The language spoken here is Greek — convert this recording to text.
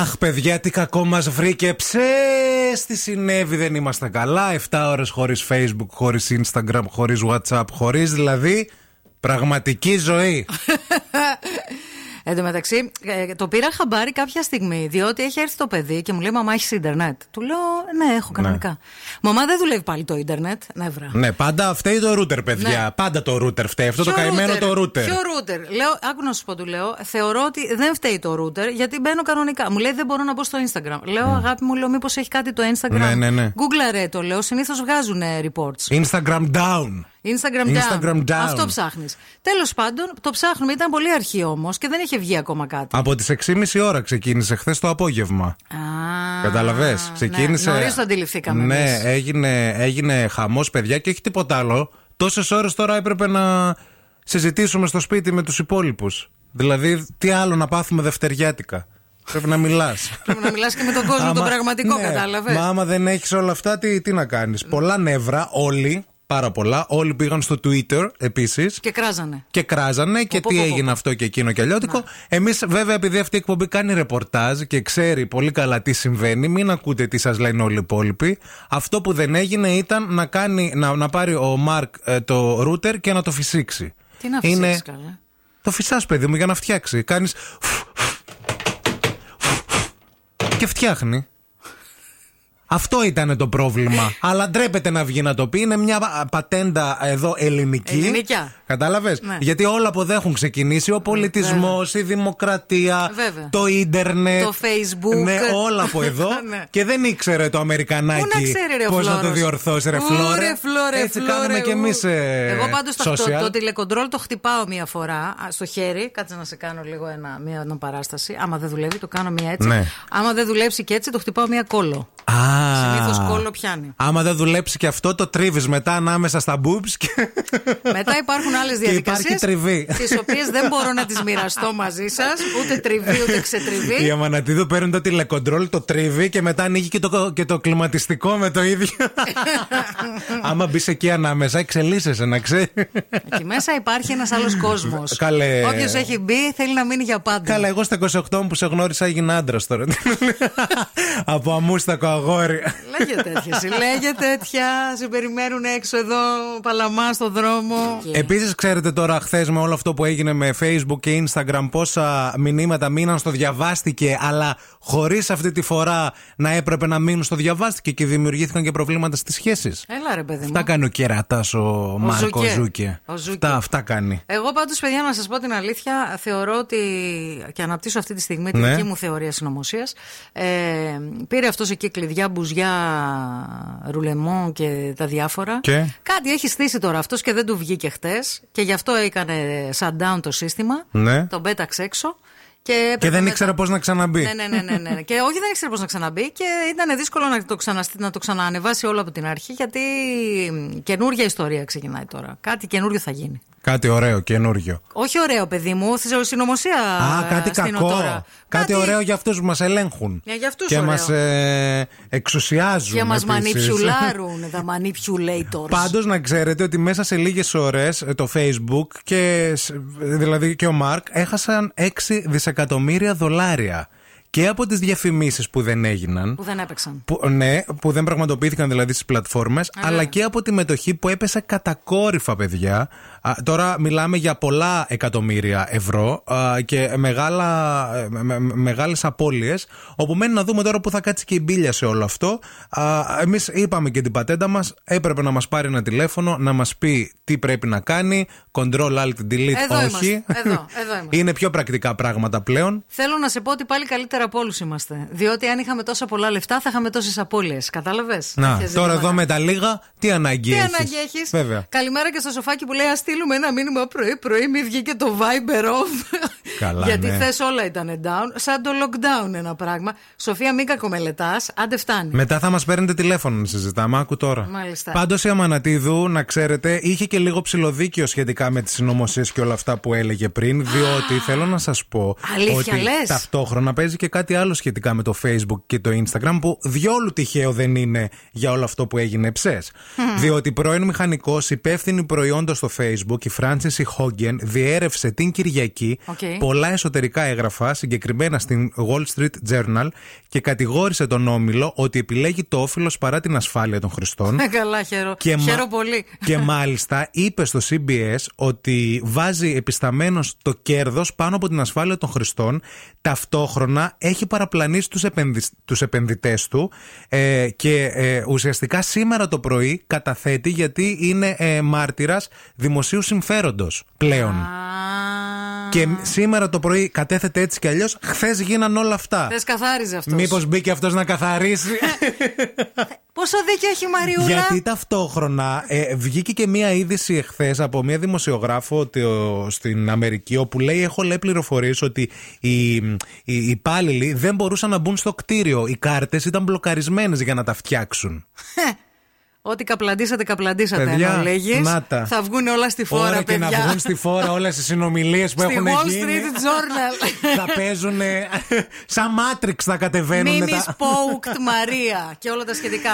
Αχ, παιδιά, τι κακό μας βρήκε. Ψες, τι συνέβη, δεν είμαστε καλά. 7 ώρες χωρίς Facebook, χωρίς Instagram, χωρίς WhatsApp, χωρίς δηλαδή πραγματική ζωή. Εν τω μεταξύ, ε, το πήρα χαμπάρι κάποια στιγμή, διότι έχει έρθει το παιδί και μου λέει: Μαμά, έχεις Ιντερνετ. Του λέω: Ναι, έχω κανονικά. Ναι. Μαμά, δεν δουλεύει πάλι το Ιντερνετ. Νεύρα. Ναι, πάντα φταίει το ρούτερ, παιδιά. Ναι. Πάντα το ρούτερ φταίει. Αυτό Ποιο το καημένο το ρούτερ. Ποιο ρούτερ. Λέω, άκου να σου πω, του λέω: Θεωρώ ότι δεν φταίει το ρούτερ γιατί μπαίνω κανονικά. Μου λέει: Δεν μπορώ να μπω στο Instagram. Λέω: mm. Αγάπη μου, λέω: Μήπως έχει κάτι το Instagram; Ναι, ναι, ναι. Google το λέω. Συνήθως βγάζουν reports. Instagram down. Instagram, Instagram down. Αυτό ψάχνεις. Τέλος πάντων, το ψάχνουμε. Ήταν πολύ αρχή όμως και δεν είχε βγει ακόμα κάτι. Από τις 6.30 ώρα ξεκίνησε χθες το απόγευμα. Α, Καταλαβέ. Ναι. Ξεκίνησε. Ναι, Νωρίς το αντιληφθήκαμε. Ναι, έγινε, έγινε χαμός, παιδιά και όχι τίποτα άλλο. Τόσες ώρες τώρα έπρεπε να συζητήσουμε στο σπίτι με τους υπόλοιπους. Δηλαδή, τι άλλο να πάθουμε δευτεριάτικα; Πρέπει να μιλάς. Πρέπει να μιλάς και με τον κόσμο, τον πραγματικό, ναι, κατάλαβες. Μα άμα δεν έχεις όλα αυτά, τι, τι να κάνεις; Πολλά νεύρα, όλοι πάρα πολλά. Όλοι πήγαν στο Twitter επίσης. Και κράζανε. Και κράζανε και τι έγινε αυτό και εκείνο και αλλιώτικο. Εμείς, βέβαια, επειδή αυτή η εκπομπή κάνει ρεπορτάζ και ξέρει πολύ καλά τι συμβαίνει, μην ακούτε τι σας λένε όλοι οι υπόλοιποι. Αυτό που δεν έγινε ήταν να, κάνει, να, να πάρει ο Μαρκ ε, το ρούτερ και να το φυσήξει. Τι να φυσήξει, Είναι... καλά. Το φυσάς, παιδί μου, για να φτιάξει. Κάνει. και φτιάχνει. Αυτό ήταν το πρόβλημα. Αλλά ντρέπεται να βγει να το πει. Είναι μια πατέντα εδώ ελληνική. Ελληνικιά. Κατάλαβες; Ναι. Γιατί όλα από εδώ έχουν ξεκινήσει. Ο πολιτισμός, η δημοκρατία, το ίντερνετ. Το facebook. Ναι, όλα από εδώ. ναι. Και δεν ήξερε το Αμερικανάκι πώς να το διορθώσει, ρε φλόρε. φλόρε Έτσι κάνουμε κι εμείς. Ε, Εγώ πάντως το, το τηλεκοντρόλ το χτυπάω μία φορά στο χέρι. Κάτσε να σε κάνω λίγο ένα, μία παράσταση. Άμα δεν δουλεύει, το κάνω μία έτσι. Ναι. Άμα δεν δουλέψει και έτσι, το χτυπάω μία κόλλο. Συνήθως κόλλο πιάνει. Άμα δεν δουλέψει και αυτό, το τρίβεις μετά ανάμεσα στα boobs. Και... Μετά υπάρχουν άλλες διαδικασίες. Τις οποίες δεν μπορώ να τις μοιραστώ μαζί σας. Ούτε τριβή, ούτε ξετριβή. Η Αμανατίδου παίρνει το τηλεκοντρόλ, το τρίβει και μετά ανοίγει και το, και το κλιματιστικό με το ίδιο. Άμα μπεις εκεί ανάμεσα, εξελίσσεσαι να ξέρεις. Εκεί μέσα υπάρχει ένας άλλος κόσμος. Καλέ... Όποιος έχει μπει θέλει να μείνει για πάντα. Καλά, εγώ στα 28 που σε γνώρισα έγινα άντρας τώρα. Από αμούστακο αγόρι. Λέγε τέτοια. Λέγε τέτοια. Σε περιμένουν έξω εδώ, παλαμά στο δρόμο. Επίσης, ξέρετε τώρα, χθες με όλο αυτό που έγινε με Facebook και Instagram, πόσα μηνύματα μείναν στο διαβάστηκε, αλλά χωρίς αυτή τη φορά να έπρεπε να μείνουν στο διαβάστηκε και δημιουργήθηκαν και προβλήματα στις σχέσεις. Έλα ρε, παιδί μου. Αυτά κάνει ο κερατάς ο, ο Μάρκο Ζούκε. Αυτά, αυτά κάνει. Εγώ πάντως, παιδιά, να σας πω την αλήθεια, θεωρώ ότι. και αναπτύσσω αυτή τη στιγμή τη ναι. δική μου θεωρία συνωμοσίας. Ε, πήρε αυτός εκεί κλειδιά, μπουζιά, ρουλεμό και τα διάφορα. Και; Κάτι έχει στήσει τώρα αυτός και δεν του βγήκε χτες. Και γι' αυτό έκανε shutdown το σύστημα. Ναι. Τον πέταξε έξω. Και, και δεν ήξερα πώς να ξαναμπεί. Ναι, ναι, ναι, ναι, ναι. και όχι, δεν ήξερα πώς να ξαναμπεί και ήταν δύσκολο να το, ξαναστη... να το ξαναανεβάσει όλο από την αρχή γιατί καινούργια ιστορία ξεκινάει τώρα. Κάτι καινούριο θα γίνει. Κάτι ωραίο, καινούριο. Όχι ωραίο, παιδί μου, συνωμοσία. Α, κάτι κακό. Κάτι, κάτι ωραίο για αυτούς που μας ελέγχουν. Για, για αυτούς και μας ε, εξουσιάζουν. Και μας μανιπιουλάρουν, τα manipulator. Πάντως να ξέρετε ότι μέσα σε λίγες ώρες ε, το Facebook και δηλαδή και ο Μαρκ έχασαν 6 δισεκατομμύρια δολάρια και από τις διαφημίσεις που δεν έγιναν. Που δεν έπαιξαν. Που, ναι, που δεν πραγματοποιήθηκαν δηλαδή στις πλατφόρμες, αλλά και από τη μετοχή που έπεσε κατακόρυφα, παιδιά. Α, τώρα μιλάμε για πολλά εκατομμύρια ευρώ α, και μεγάλα, με, μεγάλες απώλειες όπου μένει να δούμε τώρα που θα κάτσει και η μπίλια σε όλο αυτό α, εμείς είπαμε και την πατέντα μας έπρεπε να μας πάρει ένα τηλέφωνο να μας πει τι πρέπει να κάνει Control Alt Delete εδώ όχι είμαστε. Εδώ, εδώ είμαστε. είναι πιο πρακτικά πράγματα πλέον Θέλω να σε πω ότι πάλι καλύτερα από όλους είμαστε. Διότι αν είχαμε τόσα πολλά λεφτά θα είχαμε τόσες απώλειες. Κατάλαβες; Να, τώρα εδώ με τα λίγα τι ανάγκη τι ανάγκη έχεις; Καλημέρα και στο σοφάκι που λέει στείλουμε ένα μήνυμα πρωί-πρωί, μη βγήκε το Viber off. Καλά, Γιατί ναι. θε όλα ήταν down. Σαν το lockdown ένα πράγμα. Σοφία, μην κακομελετάς, άντε φτάνει. Μετά θα μας παίρνετε τηλέφωνο να συζητάμε, άκου τώρα. Μάλιστα. Πάντως η Αμανατίδου, να ξέρετε, είχε και λίγο ψηλοδίκιο σχετικά με τις συνωμοσίες και όλα αυτά που έλεγε πριν. Διότι θέλω να σας πω Αλήθεια, ότι λες; ταυτόχρονα παίζει και και κάτι άλλο σχετικά με το Facebook και το Instagram που διόλου τυχαίο δεν είναι για όλο αυτό που έγινε ψες. Διότι πρώην μηχανικός υπεύθυνη προϊόντος στο Facebook, η Francis Hogan, διέρευσε την Κυριακή πολλά εσωτερικά έγγραφα, συγκεκριμένα στην Wall Street Journal, και κατηγόρησε τον Όμιλο ότι επιλέγει το όφιλο παρά την ασφάλεια των χρηστών. Ε, καλά, χαίρο. Και, πολύ. και μάλιστα είπε στο CBS ότι βάζει επισταμένος το κέρδος πάνω από την ασφάλεια των χρηστών. Ταυτόχρονα έχει παραπλανήσει τους επενδυ... τους επενδυτές του ε, και ε, ουσιαστικά σήμερα το πρωί καταθέτει γιατί είναι ε, μάρτυρας δημοσίου συμφέροντος πλέον. Και σήμερα το πρωί κατέθεται έτσι κι αλλιώς. Χθες γίναν όλα αυτά. Θε καθάριζε αυτός. Μήπως μπήκε αυτός να καθαρίσει; Πόσο δίκιο έχει η Μαριούλα; Γιατί ταυτόχρονα ε, βγήκε και μία είδηση εχθέ από μία δημοσιογράφο στην Αμερική, όπου λέει: Έχω λέει πληροφορίες ότι οι, οι, οι υπάλληλοι δεν μπορούσαν να μπουν στο κτίριο. Οι κάρτες ήταν μπλοκαρισμένες για να τα φτιάξουν. Ό,τι καπλαντήσατε, καπλαντήσατε. Παιδιά, λέγεις, Θα βγουν όλα στη φόρα, Ωραία παιδιά. και να βγουν στη φόρα όλες οι συνομιλίες που έχουν γίνει. Στη Wall Street Journal. θα παίζουν. σαν Matrix θα κατεβαίνουν. Μίμη Πόουκτ Μαρία και όλα τα σχετικά.